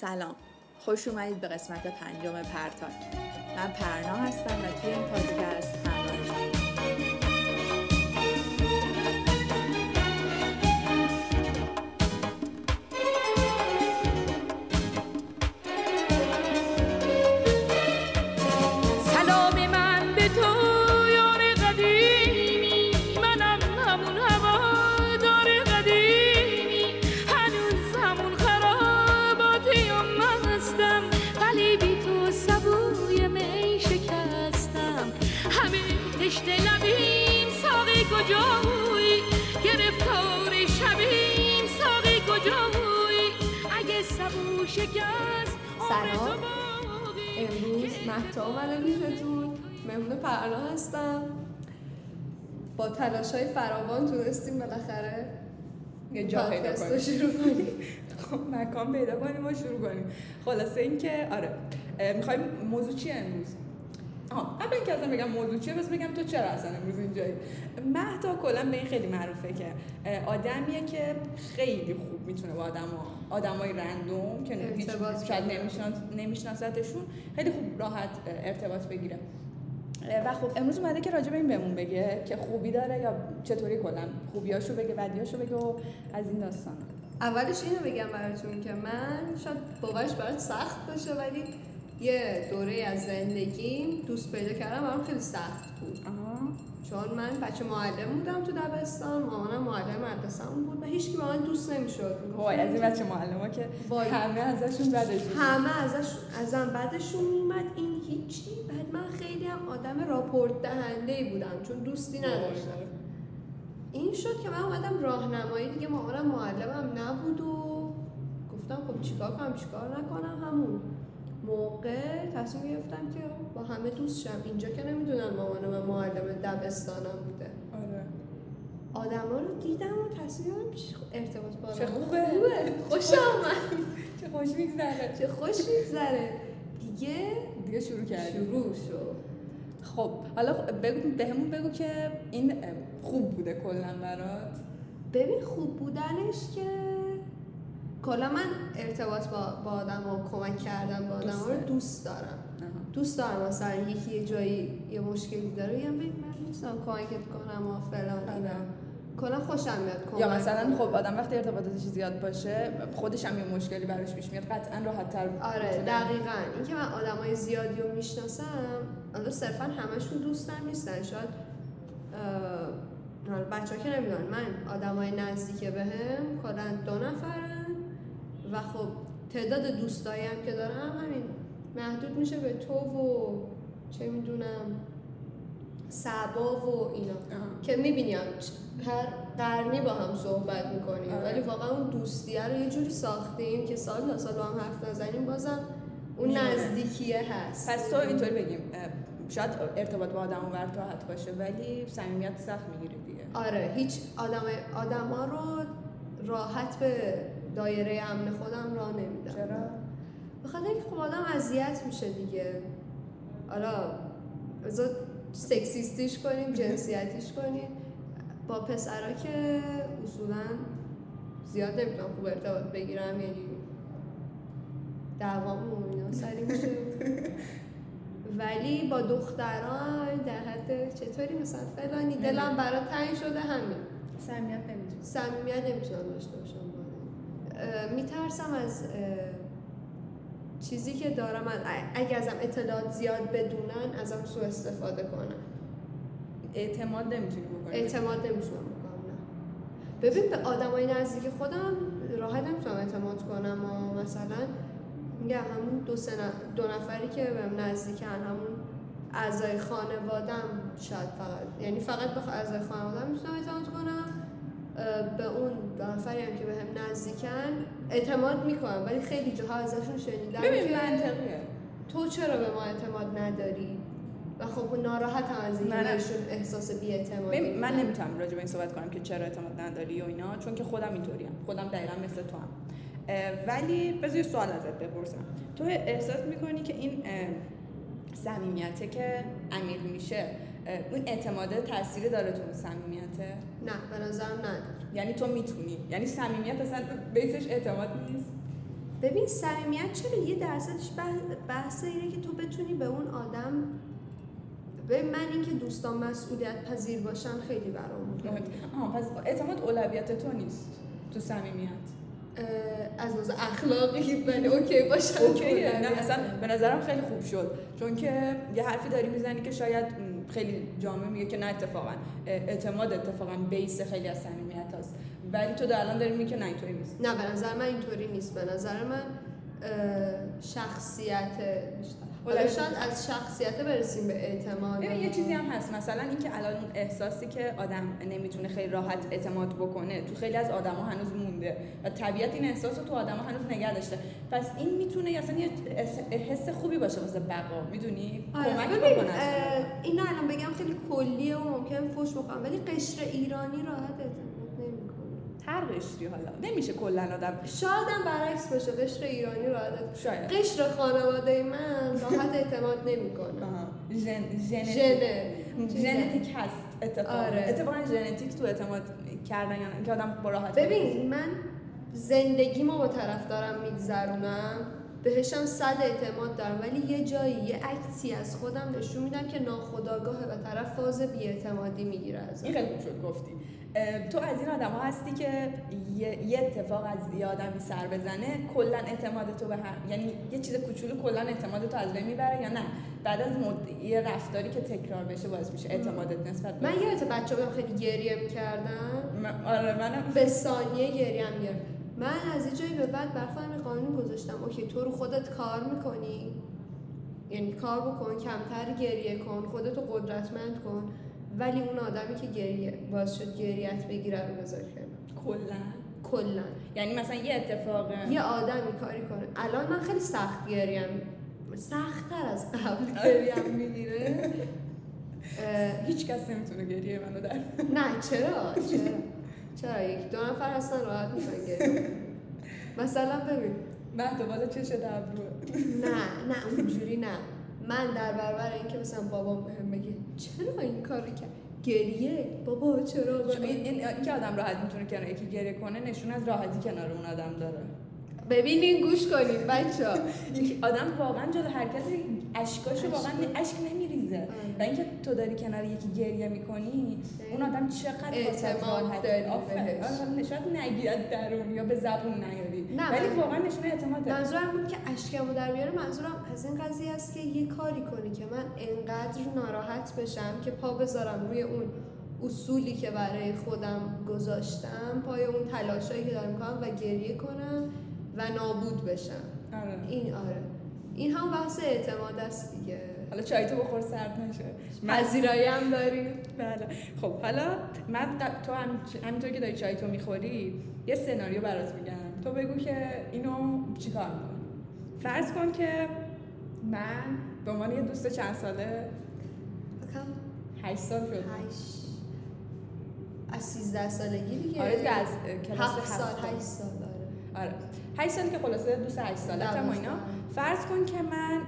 سلام. خوش اومدید به قسمت پنجم پرتاک. من پرنا هستم و توی این پادکست سلام. امروز مهتا اومده پیشتون مهمون پرنا هستم. با تلاش های فراوان تونستیم بالاخره یه جا پیدا کنیم. شروع کنیم. خب مکان پیدا کنیم و شروع کنیم. خلاصه اینکه آره می‌خوایم موضوع چیه امروز؟ آها قبل اینکه اصلا بگم موضوع چیه بس بگم تو چرا اصلا امروز اینجایی؟ مهدا کلا به این خیلی معروفه که آدمیه که خیلی خوب می‌تونه با آدما آدمای رندوم که هیچ ارتباط شاید نمیشناستشون خیلی خوب راحت ارتباط بگیره. و خب امروز اومده که راجع به این بهمون بگه که خوبی داره یا چطوری کلا؟ خوبیاشو بگه بدیاشو بگه و از این داستان. اولش اینو بگم براتون که من شاید باورش برات سخت باشه ولی یه دوره از زندگیم دوست پیدا کردم برام خیلی سخت بود. چون من بچه معلم بودم تو دبستان مامانم معلم مدرسه‌مون بود و هیچکی با من دوست نمی‌شد. وای از این بچه معلم که وای. همه ازشون بدشون همه ازش ازم بعدشون میومد. این هیچی. بعد من خیلی هم آدم راپورت دهنده ای بودم چون دوستی نداشتم. این شد که من اومدم راهنمایی. دیگه مامانم معلمم نبود و گفتم خب چیکار کنم؟ چیکار نکنم؟ همون. موقع تصمیم گرفتم که با همه دوست شم. اینجا که نمی‌دونن مامانم من معلم دبستانم بوده. آره. آدما رو دیدم و تصمیم ارتباط با چه خوبه. خوبه. خوشم اومد چه خوش میگذره. چه خوش میگذره. دیگه دیگه شروع کردیم. شروع شد. خب حالا بگو بهمون بگو که این خوب بوده کلا برات. ببین خوب بودنش که کلا من ارتباط با, با آدم ها کمک کردم با آدم دوست رو. دوست دارم. دوست دارم مثلا یکی یه جایی یه مشکلی داره یا من دوست دارم کمکت کنم و فلان اینا. کلا خوشم میاد کمک یا مثلا. خب آدم وقتی ارتباطاتش زیاد باشه خودش هم یه مشکلی براش پیش میاد قطعا راحت تر آره دقیقا اینکه من آدمای زیادی رو می‌شناسم حالا صرفا همشون دوستم نیستن شاید بچه ها که نمی‌دونن من آدمای نزدیک بهم کلا دو نفرن و خب تعداد دوستایی هم که دارم همین محدود میشه به تو و چه می‌دونم سبا و اینا که می‌بینیم هر قرنی با هم صحبت می‌کنیم. آره. ولی واقعا اون دوستیه رو یه جوری ساختیم که سال تا سال با هم حرف نزنیم بازم اون. نزدیکیه هست. پس تو اینطوری بگیم شاید ارتباط با آدم برات راحت باشه ولی صمیمیت سخت می‌گیری دیگه. آره هیچ آدم آدما رو راحت به دایره امن خودم راه نمیدم. چرا؟ بخاطر اینکه خب آدم اذیت میشه دیگه. حالا سکسیستیش کنیم جنسیتیش کنیم. با پسرا که اصولا زیاد نمی‌تونم خوب ارتباط بگیرم یعنی دعوام و اینا سری میشه. ولی با دختران در حد چطوری مثلا فلانی؟ دلم برات تنگ شده همین. صمیمیت نمی‌تونی صمیمیت نمی‌تونم داشته باشم. میترسم از اه، چیزی که دارم اگه ازم اطلاعات زیاد بدونن ازم سوء استفاده کنن اعتماد نمی‌تونی بکنی. اعتماد نمی‌تونم بکنم نه. ببین به آدمای نزدیک خودم راحت نمی‌تونم اعتماد کنم و مثلا میگم همون دو, دو نفری که بهم نزدیکن همون اعضای خانوادم شاید فقط یعنی فقط به اعضای خانوادم می‌تونم اعتماد کنم. به اون نفری هم که بهم نزدیکن اعتماد می‌کنم ولی خیلی جاها ازشون شنیدم ببین منطقیه. تو چرا به ما اعتماد نداری؟ و خب ناراحت هم از من- بهشون احساس بی‌اعتمادی ببین، من میدم. نمی‌تونم راجع به این صحبت کنم که چرا اعتماد نداری و اینا چون که خودم اینطوریم خودم دقیقا مثل تو هم ولی بذار سوال ازت بپرسم. تو احساس می‌کنی که این صمیمیته که عمیق میشه اون اعتماده تاثیر داره تو صمیمیته نه به نظرم نداره. یعنی تو می‌تونی. یعنی صمیمیت اصلا بیسش اعتماد نیست؟ ببین صمیمیت چرا یه درصدش بح- بحث اینه که تو بتونی به اون آدم به من اینکه دوستان مسئولیت پذیر باشن خیلی برام مهمه. آها پس اعتماد اولویت تو نیست تو صمیمیت؟ از نظر اخلاقی ولی اوکی باشه اوکیه نه اصلا به نظرم خیلی خوب شد. چون که یه حرفی داری می‌زنی که شاید خیلی جامعه میگه که نه اتفاقا اعتماد اتفاقا بیس خیلی از صمیمیت هست ولی تو در الان داری میگی که نه اینطوری نیست. نه به نظر من اینطوری نیست. به نظر من شخصیت حالا اولویت شاید از شخصیت برسیم به اعتماد. ببین یه چیزی هم هست. مثلا اینکه الان اون احساسی که آدم نمی‌تونه خیلی راحت اعتماد بکنه تو خیلی از آدما هنوز مونده و طبیعت این احساس رو تو آدما هنوز نگه داشته. پس این می‌تونه اصلا یه حس خوبی باشه واسه بقا. می‌دونی؟ آره. کمک بکنه. اینو الان بگم خیلی کلیه و ممکن فوش بخورم ولی قشر ایرانی راحت اعتماد هر قشری حالا نمیشه کلا آدم شاید هم برعکس باشه قشر ایرانی راحت شاید. قشر خانواده من راحت اعتماد نمی‌کنه. ژن ژنتیک. هست اتفاقا. آره. اتفاقا ژنتیک تو اعتماد کردن یا نه که آدم با راحت ببین من زندگیمو با طرف دارم میگذرونم. بهشم صد اعتماد دارم ولی یه جایی یه عکسی از خودم نشون میدم که ناخداگاهه و طرف فاز بیاعتمادی می‌گیره ازم این خیلی شد گفتی. تو از این آدم ها هستی که یه, اتفاق از یه آدمی سر بزنه کلا اعتماد تو به هم یعنی یه چیز کوچولو کلا اعتماد تو از بین می‌بره یا نه؟ بعد از مد... یه رفتاری که تکرار بشه باعث میشه اعتمادت نسبت من یادت بچه بودم خیلی گریه می‌کردم من- آره منم. به ثانیه هم میاد من از یه جایی به بعد بر خودم یه قانون گذاشتم. اوکی تو رو خودت کار می‌کنی. یعنی کار بکن کمتر گریه کن خودتو قدرتمند کن. ولی اون آدمی که گریه باعث شد گریت بگیره رو بذار کلا. کلا. یعنی مثلا یه اتفاق یه آدمی کاری کنه. الان من خیلی سخت گریم. سختتر از قبل گریم می‌گیره. هیچ کس نمی‌تونه گریه منو در نه چرا؟ چرا؟ چرا؟ یک دو نفر هستن راحت می‌تونن گریه. مثلا ببین. مهد بالا چش ابرو. نه نه اونجوری نه. من در برابر اینکه مثلا بابام بهم بگه چرا این کارو کرد؟ گریه؟ بابا چرا؟ این این اینکه آدم راحت می‌تونه کنار یکی گریه کنه نشون از راحتی کنار اون آدم داره. ببینین گوش کنید بچه آدم واقعا جلو هر کسی اشکاشو واقعا اشک نمیریزه. و اینکه تو داری کنار یکی گریه می‌کنی اون آدم چقدر اعتماد. داری. بهش. آره، شاید نگیرد درون یا به زبون نیاری. ولی واقعا نشون اعتماده منظورم بود که اشکمو در بیاره. منظورم از این قضیه است که یه کاری کنی که من انقدر ناراحت بشم که پا بذارم روی اون اصولی که برای خودم گذاشتم پای اون تلاشایی که دارم می‌کنم و گریه کنم. و نابود بشم. آره. این آره. این هم بحث اعتماد است دیگه. حالا چای تو بخور سرد نشه. پذیرایی هم داریم بله. خب حالا من تو هم همینطور که داری چای تو می‌خوری یه سناریو برات میگم. تو بگو که اینو چیکار می‌کنی؟ فرض کن که من به عنوان یه دوست چند ساله 8 سال شد هشت. از 13 سالگی دیگه. آره از کلاس هفت سال هشت سال. آره. 8 سالی که خلاصه دوست 8 ساله و اینا. فرض کن که من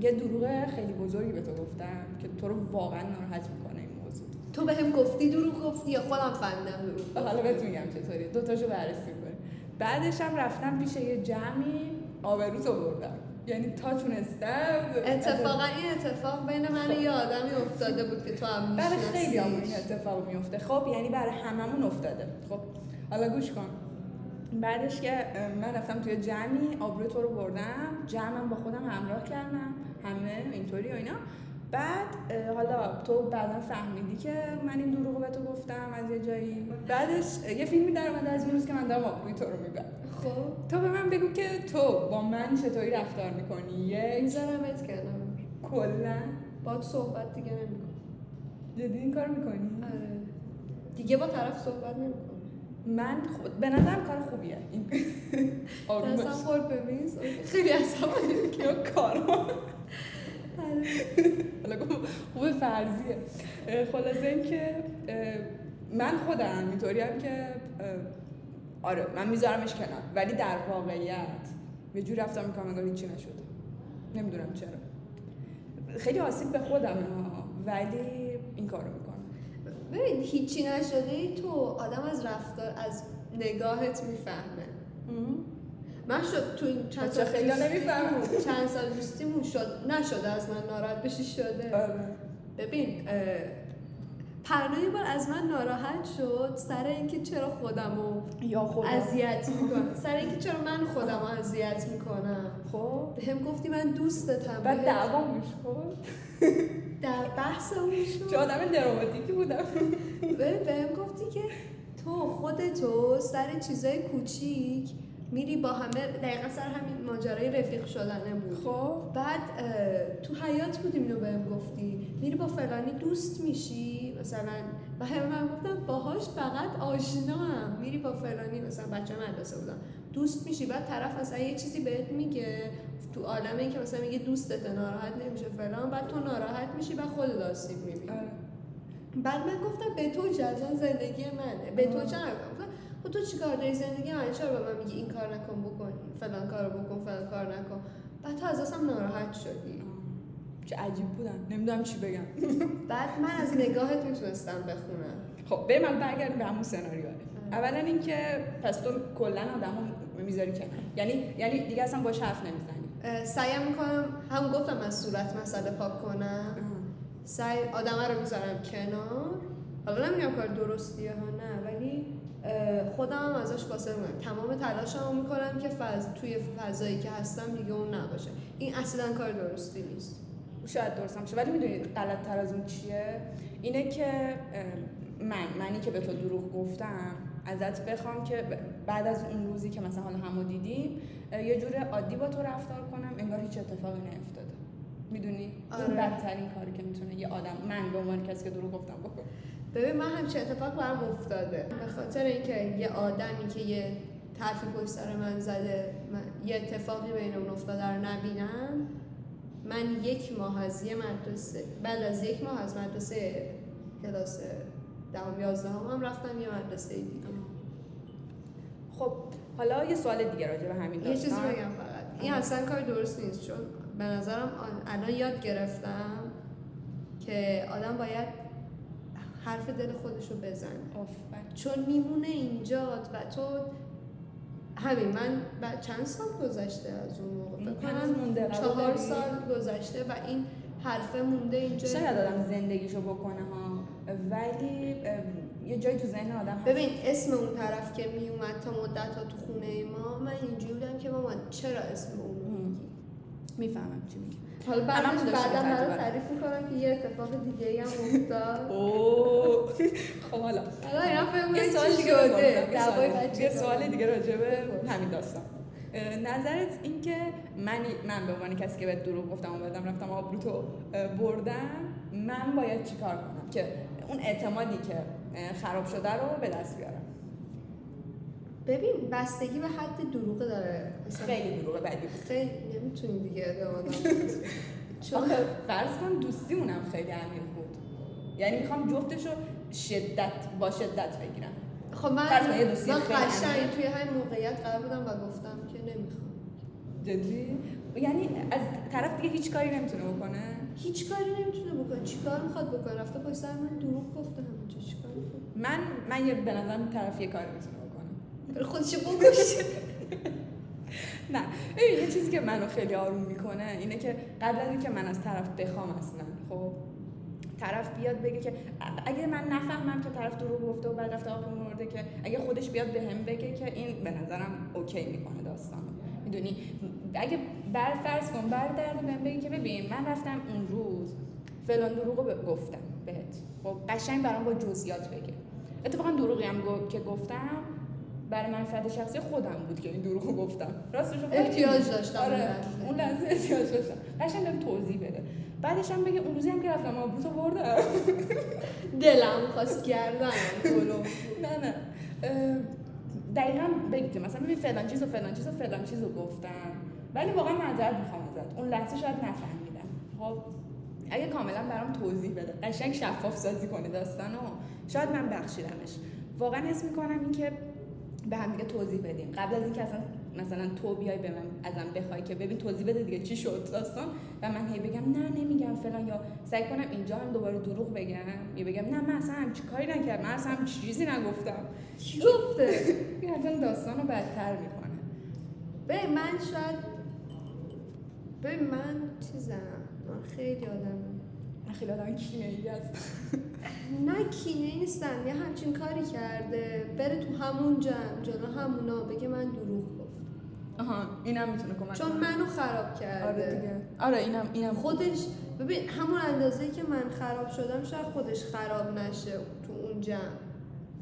یه دروغ خیلی بزرگی به تو گفتم که تو رو واقعا ناراحت می‌کنه این موضوع. تو به هم گفتی دروغ گفتی یا خودم فهمیدم دروغ حالا بهت میگم چطوری. دوتاشو بررسی کنیم. بعدش هم رفتم پیش یه جمعی آبروت بردم یعنی تا تونستم. اتفاقا این اتفاق بین من و یه آدمی افتاده بود که تو هم برای خیلی همون این اتفاق میفته خب یعنی برای هممون افتاده. خب حالا گوش کن. بعدش که من رفتم توی جمعی آبرو تو رو بردم جمعم با خودم همراه کردم همه اینطوری و اینا. بعد حالا تو بعدا فهمیدی که من این دروغ به تو گفتم از یه جایی. بعدش یه فیلمی در اومده از اون روز که من دارم آبروی تو رو می‌برم. خب. تو به من بگو که تو با من چطوری رفتار می‌کنی؟ یک. می‌ذارم ات کنم کلا. با صحبت دیگه نمی‌کنم. جدی این کار می‌کنی؟ آره. دیگه با طرف صحبت نمی‌کنم. من خود به نظرم کار خوبیه. این به میز خیلی عصبانی یا کارما آره. حالا خوب فرضیه. خلاصه این که اه، من خودم اینطوری هم که آره من میذارمش کنار. ولی در واقعیت یه جور رفتار می‌کنم انگار هیچی نشده نمی‌دونم چرا. خیلی آسیب به خودمه ها ولی این کارو ببین هیچی نشده ای تو آدم از رفتار از نگاهت می‌فهمه. من شد تو این چند سال خیلی نمی‌فهمم. چند سال دوستیمون شد. نشده از من ناراحت بشی شده. آره. ببین پرنا یه بار از من ناراحت شد سر اینکه چرا خودمو یا خدا. اذیت می‌کنم. سر اینکه چرا من خودمو اذیت می‌کنم. خب. بهم گفتی من دوستتم بعد دعوا میش خب در بحث اون شد. چه آدم دراماتیکی بودم. به- بهم گفتی که تو خودتو سر چیزای کوچیک میری با همه دقیقا سر همین ماجرای رفیق شدنه بود. خب. بعد تو حیات بودیم اینو بهم گفتی. میری با فلانی دوست میشی مثلا. و هم من گفتم باهاش فقط آشنا هم میری با فلانی مثلا بچه مدرسه بودم. دوست میشی بعد طرف مثلا یه چیزی بهت میگه. تو این که مثلا میگه دوستت ناراحت نمیشه فلان بعد تو ناراحت میشی و خودت آسیب می‌بینی. آره. بعد من گفتم به تو چه اصلا زندگی منه. به تو. چه خب تو چیکار داری؟ زندگی من چرا به من میگی این کار نکن بکن فلان کارو بکن فلان کار نکن؟ بعد تو از اصلا ناراحت شدی. چه عجیب بودن. نمی‌دونم چی بگم. بعد من از نگاهت می‌تونستم بخونم. خب بریم الان برگردیم به همون سناریو. اولا اینکه پس تو کلا آدمو می‌ذاری کنار. یعنی یعنی دیگه اصلا باش حرف نمی‌زنی. اه، سعیم می‌کنم هم گفتم از صورت مسئله پاک کنم. سعی آدمه رو می‌ذارم کنار. حالا نمیگم کار درستیه ها نه ولی خودم هم ازش فاصله می‌کنم تمام تلاشمو می‌کنم که فض... توی فضایی که هستم دیگه اون نباشه. این اصلا کار درستی نیست. شاید درست هم ولی می‌دونی غلط تر از اون چیه؟ اینه که من منی که به تو دروغ گفتم ازت بخوام که بعد از اون روزی که مثلا حالا همو دیدیم یه جور عادی با تو رفتار کنم انگار هیچ اتفاقی نیفتاده. می‌دونی؟ این آره. بدترین کاری که می‌تونه یه آدم من به عنوان کسی که دروغ گفتم بکن ببین من همچین اتفاق برام افتاده. به خاطر اینکه یه آدمی که یه طرفی پشت سر من زده من یه اتفاقی بین اون افتاده رو نبینم من یک ماه از یه مدرسه بعد از یک ماه از مدرسه کلاس دهم یازدهم هم رفتم یه مدرسه دیگه. خب حالا یه سوال دیگه راجع به همین یه چیزی داستان. بگم فقط. این اصلا کار درست نیست چون به نظرم الان یاد گرفتم که آدم باید حرف دل خودش رو بزنه. آفرین. چون میمونه اینجات و تو همین من بعد چند سال گذشته از اون موقع؟ فکر چهار؟ سال گذشته و این حرفه مونده اینجا. شاید آدم زندگیشو بکنه ها؟ ولی یه جایی تو ذهن آدم هست. ببین اسم اون طرف که میومد تا مدت ها تو خونه ما من اینجوری بودم که مامان چرا اسم اون می‌فهمم چی میگی حالا بعدم برات رو. تعریف می‌کنم که یه اتفاق دیگه ای هم افتاد خب حالا حالا یه سوال دیگه شده. یه سوال-. دیگه راجع به. همین داستان نظرت این که من من به عنوان کسی که به دروغ گفتم اومدم رفتم آبروتو بردم من باید چیکار کنم که اون اعتمادی که خراب شده رو به دست بیارم. ببین بستگی به حد دروغ داره. خیلی دروغ بدی خیلی نمی‌تونی دیگه چون فرض کن دوستیمونم خیلی عمیق بود. یعنی می‌خوام جفتشو شدت با شدت بگیرم. خب من دوستی من خیلی قشنگ. توی همین موقعیت قرار بودم و گفتم که نمی‌خوام. جدی؟ یعنی از طرف دیگه هیچ کاری نمی‌تونه بکنه؟ هیچ کاری نمی‌تونه بکنه. چی کار می‌خواد بکنه؟ رفته پشت سر من دروغ گفته همینجا چی کار می‌کنه؟ من من یه به نظرم طرف یه کاری می‌تونه بکنه. خودشو بکشه نه. ببین یه چیزی که منو خیلی آروم می‌کنه اینه که قبل از اینکه من از طرف بخوام اصلا خب طرف بیاد بگه که اگه من نفهمم که طرف دروغ گفته و بعد رفته آب مرده که اگه خودش بیاد به هم بگه که این به نظرم اوکی می‌کنه داستان می‌دونی؟ اگه بر فرض کن برگرده بهم بگه که ببین من رفتم اون روز فلان دروغ رو گفتم بهت. خب قشنگ برام با جزئیات بگه. اتفاقا دروغی هم گو- که گفتم برای منفعت شخصی خودم بود که این دروغ رو گفتم. راستش احتیاج. داشتم آره اون لحظه. احتیاج داشتم. قشنگ بهم توضیح بده. بعدش هم بگه اون روزی هم که رفتم آبروتو بردم. دلم خواست گردنم جلو نه نه. دقیقا بگی که مثلا ببین فلان چیز و فلان چیز و فلان چیز رو گفتم. ولی واقعا معذرت می‌خوام ازت. اون لحظه شاید نفهمیدم. خب اگه کاملا برام توضیح بده. قشنگ شفاف سازی کنه داستانو. شاید من بخشیدمش. واقعا حس می‌کنم این که به هم دیگه توضیح بدیم. قبل از اینکه اصلا مثلا تو بیای به من ازم بخوای که ببین توضیح بده دیگه چی شد داستان. و من هی بگم نه نمیگم فلان. یا سعی کنم اینجا هم دوباره دروغ بگم. یا بگم نه من اصلا همچی کاری نکردم. من اصلا چیزی نگفتم. چی؟ گفته این داستان رو بدتر می‌کنه. ببین من شاید ببین من چیزم. من خیلی آدم من خیلی آدم کینه ای هستم. نه کینه نیستم. یه همچین کاری کرده. بره تو همون جمع جلو همونا بگه من دروغ آها اینم می‌تونه کمک چون. منو خراب کرده. آره دیگه. آره اینم اینم. خودش ببین همون اندازه که من خراب شدم شاید خودش خراب نشه تو اون جمع.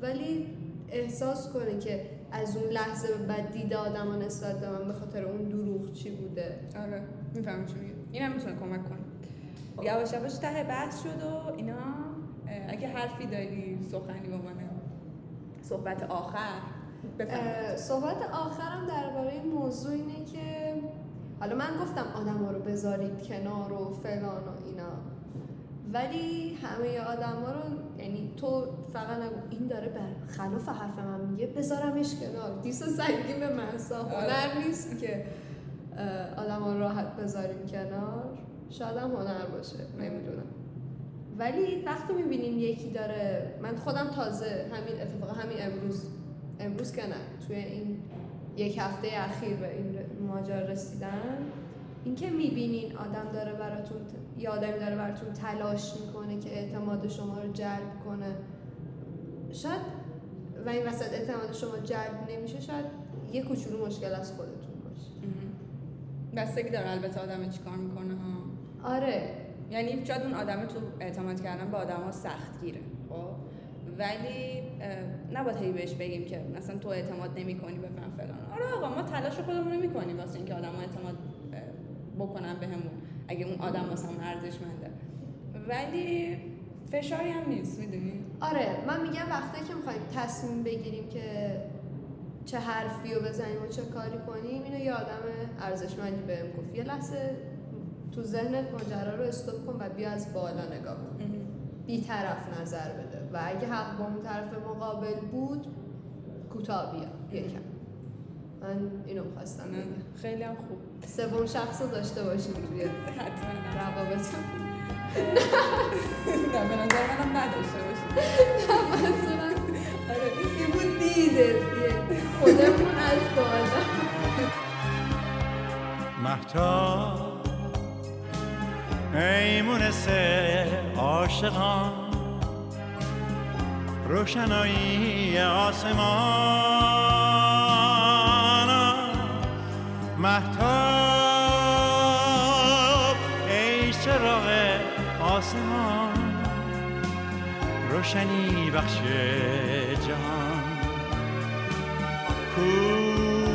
ولی احساس کنه که از اون لحظه به بعد دیده آدم نسبت به من به خاطر اون دروغ چی بوده. آره می‌فهمم چی میگی. اینم می‌تونه کمک کنه. یواش یواش ته بحث شد و اینا اگه حرفی داری سخنی به عنوان صحبت آخر. صحبت آخرم درباره این موضوع اینه که حالا من گفتم آدم ها رو بذارید کنار و فلان و اینا. ولی همه آدم ها رو یعنی تو فقط نگو این داره بر خلاف حرف من میگه بذارمش کنار. دیس سنگین به محسا هنر نیست که آدم ها رو راحت بذاریم کنار. شاید هم هنر باشه نمی‌دونم. ولی وقتی می‌بینیم یکی داره من خودم تازه همین اتفاق همین امروز امروز که نه توی این یک هفته اخیر به این ماجرا رسیدن اینکه می‌بینین آدم داره براتون یا آدمی داره براتون تلاش می‌کنه که اعتماد شما رو جلب کنه. شاید و این وسط اعتماد شما جلب نمیشه شاید یه کوچولو مشکل از خودتون باشه. بستگی داره البته آدم چیکار می‌کنه ها. آره. یعنی شاید اون آدم تو اعتماد کردن به آدم ها سخت گیره. ولی نباید هی بهش بگیم که مثلا تو اعتماد نمی کنی به من فلان. آره آقا ما تلاش خودمون رو می‌کنیم واسه اینکه آدم اعتماد بکنن بهمون اگه اون آدم واسه همون ارزشمنده. ولی فشاری هم نیست می‌دونی؟ آره من میگم وقتی که می‌خوایم تصمیم بگیریم که چه حرفی رو بزنیم و چه کاری کنیم اینو یه آدم ارزشمندی بهم گفت. یه لحظه تو ذهنت ماجرا رو استوب کن و بیا از بالا نگاه کن. بی طرف نظر بده. و اگه حق با اون طرف مقابل بود کوتاه بیا. یکم. من اینو خواستم خیلی هم خوب. سوم شخص رو داشته باشیم توی حتما. روابط نه به نظر منم نداشته باشی. منظورم آره. این بود دیده. خودمون از بالا. محتاب ای مونس عاشقان. روشنایی آسمان. محتاب ای چراغ آسمان. روشنی بخش جهان. کو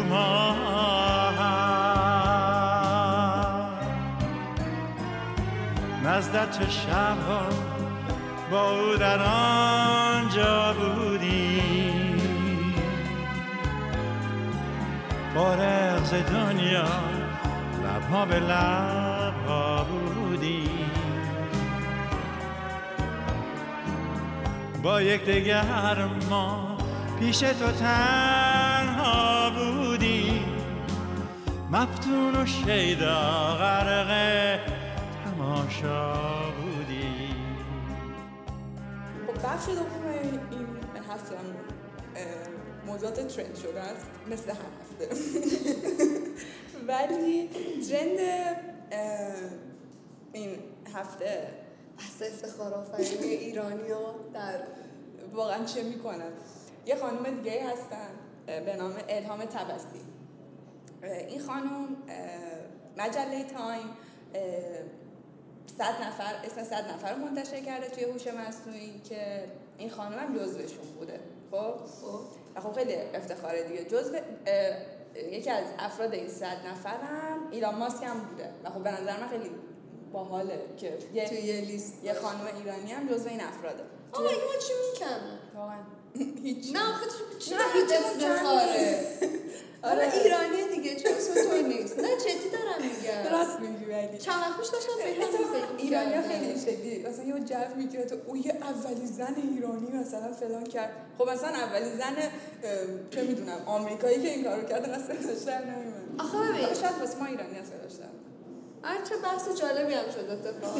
ماه. نزدت شبها با او در آنجا بودی. فارغ ز دنیا لبها به لبها بودی. با یک دگر ما پیش تو تنها بودی. مفتون و شیدا غرق تماشا بخش دوم این هفته هم موضوعات ترند شده است. مثل هر هفته ولی ترند این هفته بحث افتخار آفرینی ایرانی ها در واقعا چه می‌کنن یه خانم دیگه هستن به نام الهام تبسی. اه، این خانم مجله تایم صد نفر اسم صد نفر منتشر کرده توی هوش مصنوعی که این خانم هم جزوشون بوده. خب؟ و خب خیلی افتخاره دیگه. جزو یکی از افراد این صد نفر هم ایلان ماسک هم بوده. و خب به نظر من خیلی باحاله که یه, توی یه لیست یه خانم ایرانی هم جزو این افراده. آقا این ما چی می‌کنه؟ واقعا. هیچ نه آخه نه، هیچ افتخاره آره. ایرانی دیگه اسم توی نیست نه جدی دارم میگم راست میگی ولی چند وقت پیش داشتم به ایرانی. خیلی این شکلی مثلا یه جو می‌گیره تو او یه اولی زن ایرانی مثلا فلان کرد خب مثلا اولی زن چه می‌دونم آمریکایی که این کارو کرد صداش در نمیومد آخه ببین شاید واسه ما ایرانی در هر چه بحث جالبی هم شد اتفاقا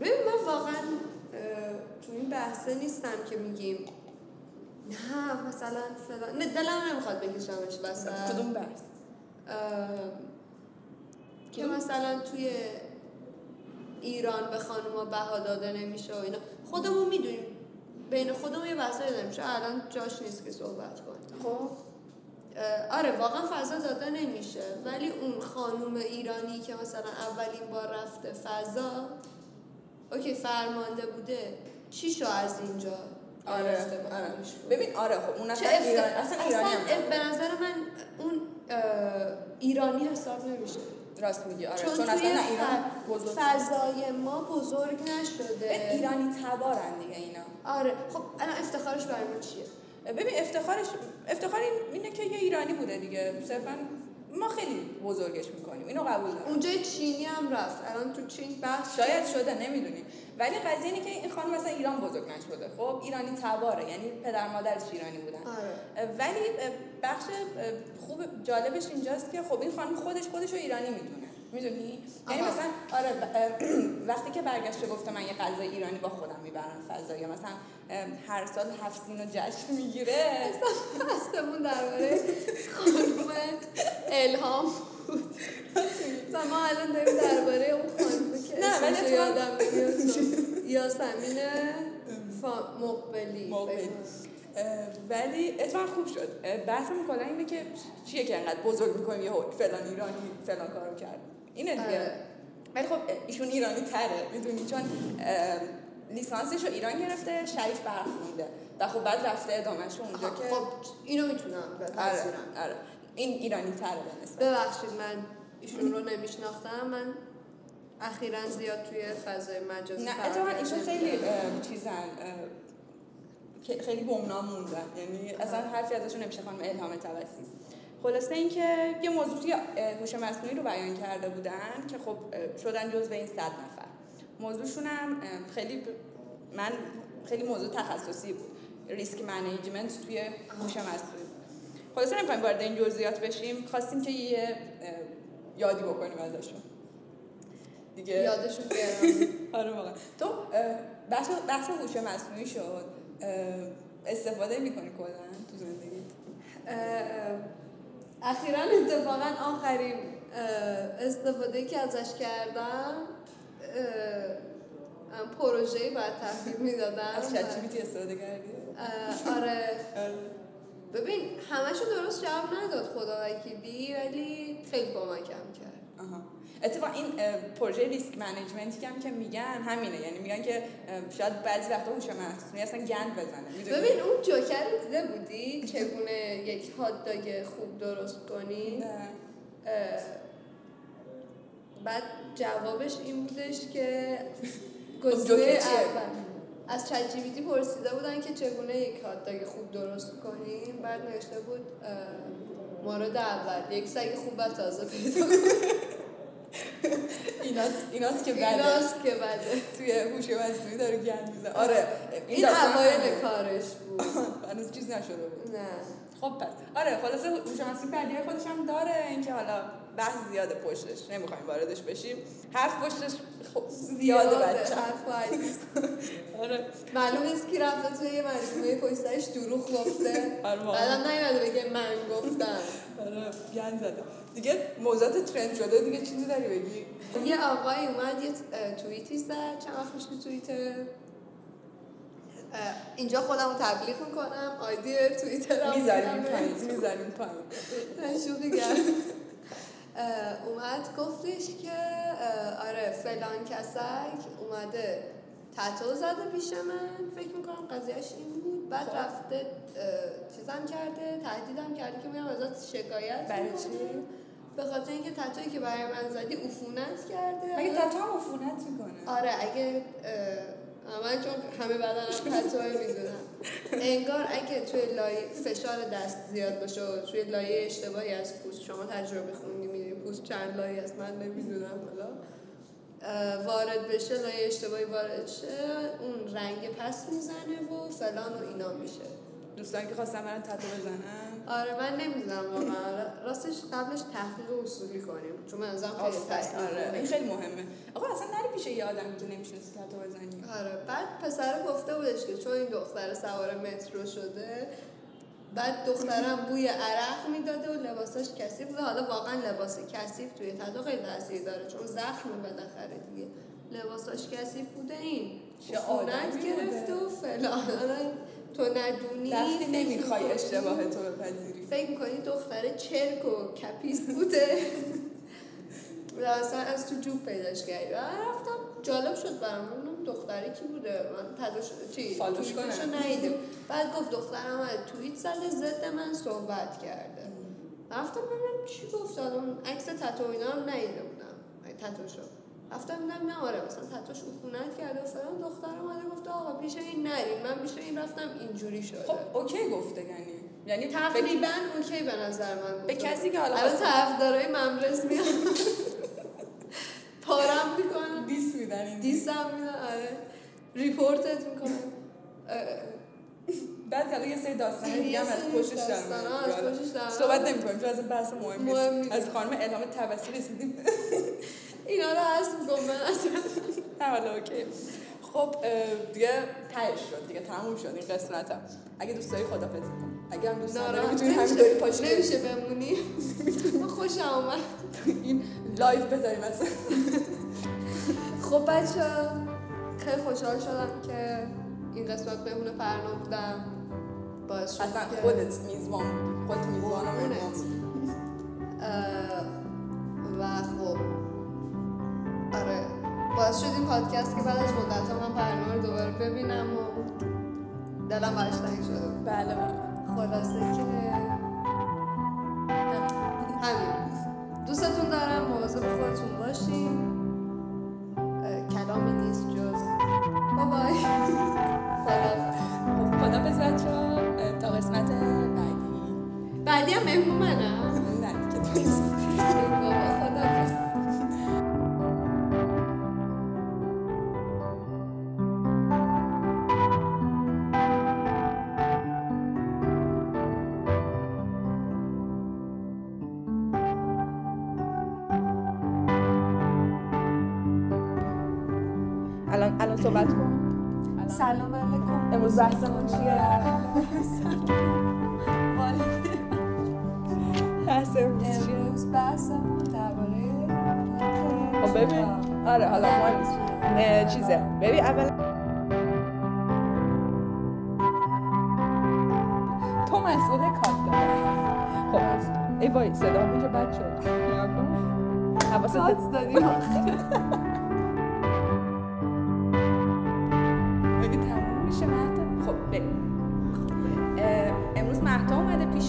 ببین من واقعا تو این بحثه نیستم که میگیم نه مثلا فلان نه دلم نمی‌خواد بکشمش وسط کدوم بحث؟ که مثلا توی ایران به خانوما بها داده نمیشه و اینا. خودمون می‌دونیم. بین خودمون یه بحثایی داریم. الان جاش نیست که صحبت کنیم. خب. آره واقعا فضا داده نمیشه. ولی اون خانوم ایرانی که مثلا اولین بار رفته فضا اوکی فرمانده بوده. چی شو از اینجا آره آره؟ ببین آره خب اون اصلا افت... ایران اصلا ایرانی هم اصلا به نظر من اون ایرانی حساب نمیشه. راست میگی آره چون, چون, اصلا ایران بزرگ فضای ما بزرگ نشده. ایرانی تبارن دیگه اینا. آره خب الان افتخارش برای ما چیه؟ ببین افتخارش افتخار این- اینه که یه ایرانی بوده دیگه. صرفا ما خیلی بزرگش می‌کنیم. اینو قبول دارم. اونجا چینی هم رفت. الان تو چین بحث شاید شده نمی‌دونیم. ولی قضیه اینه که این خانم مثلا ایران بزرگ نشده خب ایرانی تباره یعنی پدر مادرش ایرانی بودن. آره. ولی بخش خوب جالبش اینجاست که خب این خانم خودش خودش رو ایرانی می‌دونه. می‌دونی؟ یعنی. مثلا آره وقتی که برگشته گفته من یه غذای ایرانی با خودم می‌برم فضا یا مثلا هر سال هفت سین و جشن می‌گیره. بحثمون درباره خانوم الهام بود. و ما الان داریم درباره اون خانومه که نه، ولی یادم یاسمین فا- مقبلی. ولی اتفاقا خوب شد. اه، بحثمون کلا اینه که چیه که انقدر بزرگ می‌کنیم یه فلان ایرانی فلان کارو کرد اینه دیگه. آره. ولی خب ایشون ایرانی تره می‌دونی؟ چون لیسانسش رو ایران گرفته شریف برخونده و خب بعد رفته ادامهش اونجا آها، که خب اینو می‌تونم آره بپذیرم آره. این ایرانی تره به نسبت. ببخشید من ایشون رو نمیشناختم. من اخیرا زیاد توی فضای مجازی نه اتفاقا ایشون. خیلی چیزن خیلی گمنام موندن. یعنی اصلا حرفی ازشون نمیشه خانم الهام توسی خلاصه اینکه یه موضوع توی اه، هوش مصنوعی رو بیان کرده بودن که خب شدن جزو این صد نفر. موضوعشون هم خیلی من خیلی موضوع تخصصی بود. ریسک منیجمنت توی هوش مصنوعی خلاصه نمی‌خوایم وارد این جزئیات بشیم. خواستیم که یه یادی بکنیم ازشون. دیگه یادشون بیارم آره واقعا. تو بحث بحث هوش مصنوعی شد. استفاده می‌کنی کلا تو زندگی؟ اخیرا اتفاقا آخرین استفاده که ازش کردم اه، پروژه‌ای باید تحویل می‌دادم از چت استفاده کردی؟ آره. ببین همشو درست جواب نداد خدا وکیلی ولی خیلی کمکم کرد. آها. اتفاقا این پروژه ریسک منیجمنتی که هم که میگن همینه. یعنی میگن که شاید بعضی وقتا هوش مصنوعی اصلا گند بزنه؟ ببین اون جوکر دیده بودی چگونه یک هات داگ خوب درست کنی؟ نه. بعد جوابش این بودش که جوکر گزینه؟ اول. از چت جی پرسیده بودن که چگونه یک هات خوب درست کنیم. بعد نوشته بود مورد اول. یک سگ خوب و تازه پیدا ایناست ایناست که بله ایناست که بده. توی هوش مصنوعی داره گند می‌زنه. آره. این داستان اوایل. کارش بود. هنوز چیز نشده بود. نه. خب پس. آره خلاصه هوش مصنوعی بدیهای خودش هم داره. اینکه حالا بحث زیاده پشتش نمی‌خوایم واردش بشیم. حرف پشتش خب زیاده بچه. آره. معلوم نیست کی رفته توی یه مجموعه پشتش دروغ گفته. آره. بعدم نیومده بگه من گفتم. آره گند زده. دیگه موضوعات ترند شده دیگه چیزی داری بگی؟ یه آقای اومد یه توییتی زد. چند وقت پیش تو توییتر؟ اینجا خودم رو تبلیغ می‌کنم. آیدی توییتر می‌ذاریم پایین می‌ذاریم پایین. شوخی اومد گفتش که آره فلان کسک اومده تتو زده پیش من. فکر می‌کنم قضیهش این بود. بعد خب. رفته چیزم کرده تهدیدم کرده که میام ازت شکایت می‌کنم؟ به خاطر اینکه تتویی که برای من زدی عفونت کرده. مگه تتو هم عفونت می‌کنه؟ آره اگه من چون همه بدنم تتوی می‌دونم انگار اگه توی لایه فشار دست زیاد باشه و توی لایه اشتباهی از پوست شما تجربه خوندی پوست چند لایه است من نمی‌دونم حالا. وارد بشه لایه اشتباهی وارد شه اون رنگ پس می‌زنه و فلان و اینا میشه. دوستان که خواستن برن تتو بزنن؟ آره من نمی‌دونم واقعا. راستش قبلش تحقیق اصولی کنیم چون من ازم خیلی آره این. خیلی مهمه. آقا اصلا نری پیش یه آدمی که نمی‌شناسی تتو بزنی. آره بعد پسر گفته بودش که چون این دختر سوار مترو شده بعد دخترم بوی عرق می‌داده و لباساش کثیف بوده. حالا واقعا لباس کثیف توی تتو خیلی تاثیر داره چون زخم بالاخره دیگه. لباساش کثیف بوده این. چه عفونت گرفته و فلان. تو ندونی نمی‌خوای اشتباه تو بپذیری. فکر می‌کنی دختره چرک و کپیس بوده. و اصلا از تو جوب پیداش کردی. و رفتم. جالب شد برام اون دختری کی بوده؟ من تدوش چی؟ follow ش توییتشو کنم. ندیدم. بعد گفت دخترم از توییت زده ضد من صحبت کرده. رفتم ببینم چی گفت. اون عکس تتو اینا هم ندیده بودم. تتوشو. رفتم دیدم نه آره مثلا تتوش عفونت کرده و فلان. دختر اومده گفته آقا پیش این نریم. من پیش این رفتم اینجوری شده. خب okay گفته یعنی یعنی تقریبا okay به نظر من گفته. به کسی که حالا خواست- طرفدارای ممرز میان پارم می‌کنن diss میدن این diss م میدن آره. report ت می‌کنن بعد حالا یه سری داستان دیگه هم از پشتش در در میاد. صحبت نمی‌کنیم چون از بحث مهم نیست. از خانم الهام توسلی رسیدیم. اینا رو هست می‌کنم من. اصلا حالا okay. خب دیگه تهش شد دیگه تموم شد این قسمت هم اگه دوست داری خدافظی کن. اگه هم دوست نداری می‌تونی همینطوری. نمیشه بمونی. من خوشم اومد. این live بذاریم اصلا خب بچه خیلی خوشحال شدم که این قسمت پرهام بودم باعث شد اصلا خودت میزبان بودی خودت میزبان و خب. آره. باعث شد این پادکست که بعد از مدت ها من پرهام رو دوباره ببینم و دلم تنگ شده. بله بله. خلاصه که همین. دوستتون دارم مواظب خودتون باشین. کلامی نیست جز. بابای. سلام خب بچه‌ها اه، تا قسمت بعدی. بعدی هم مهمون بحثمون چیه؟ امروز بحثمون درباره خب ببین آره حالا مهم نیست. چیزه. ببین اول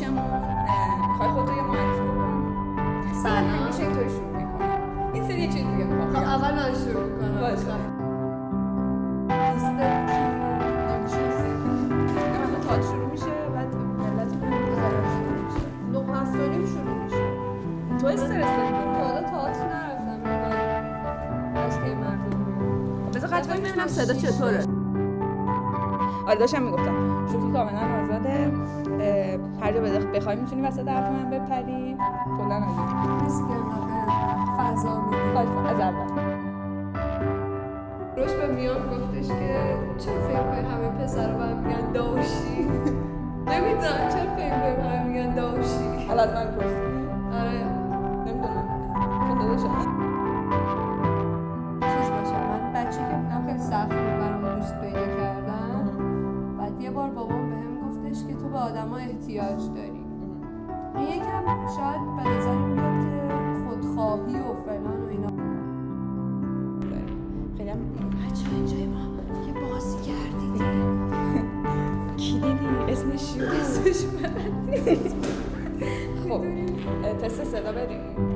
اه، می‌خوای خودتو یه معرفی بکن سلام. همیشه اینطوری شروع می‌کنم این سری چیز دیگه می‌خوام خب اول من شروع کنم باشه. میشه میشه. تو استرس حالا تئاتر نرفتم. از کی مردم بذار قطع کنیم ببینم صدا چطوره. آره داشتم می‌گفتم. شوخی کاملا بده- بخوای می‌تونی وسط حرف من بپری؟ کلا از فضا می‌کنم. از اول. روش به میان گفتش که چرا فکر کنی همه پسر رو هم میگن داوشی؟ نمی‌دونم چرا فکر کنی همه میگن داوشی؟ حالا از من پرسی آره. نمی‌دونم. خدا داشتم چیز باشه من بچه که بودم خیلی سخت آدما احتیاج داری این یکم شاید به نظر میاد که خودخواهی و فلان و اینا. خیلی هم بچه اینجای ما یه بازی کردید کی دیدی؟ اسمش؟ اسمش خب تست صدا بریم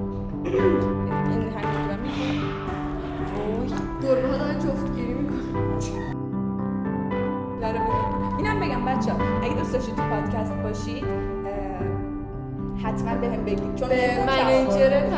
حتما به هم بگید. چون به منیجر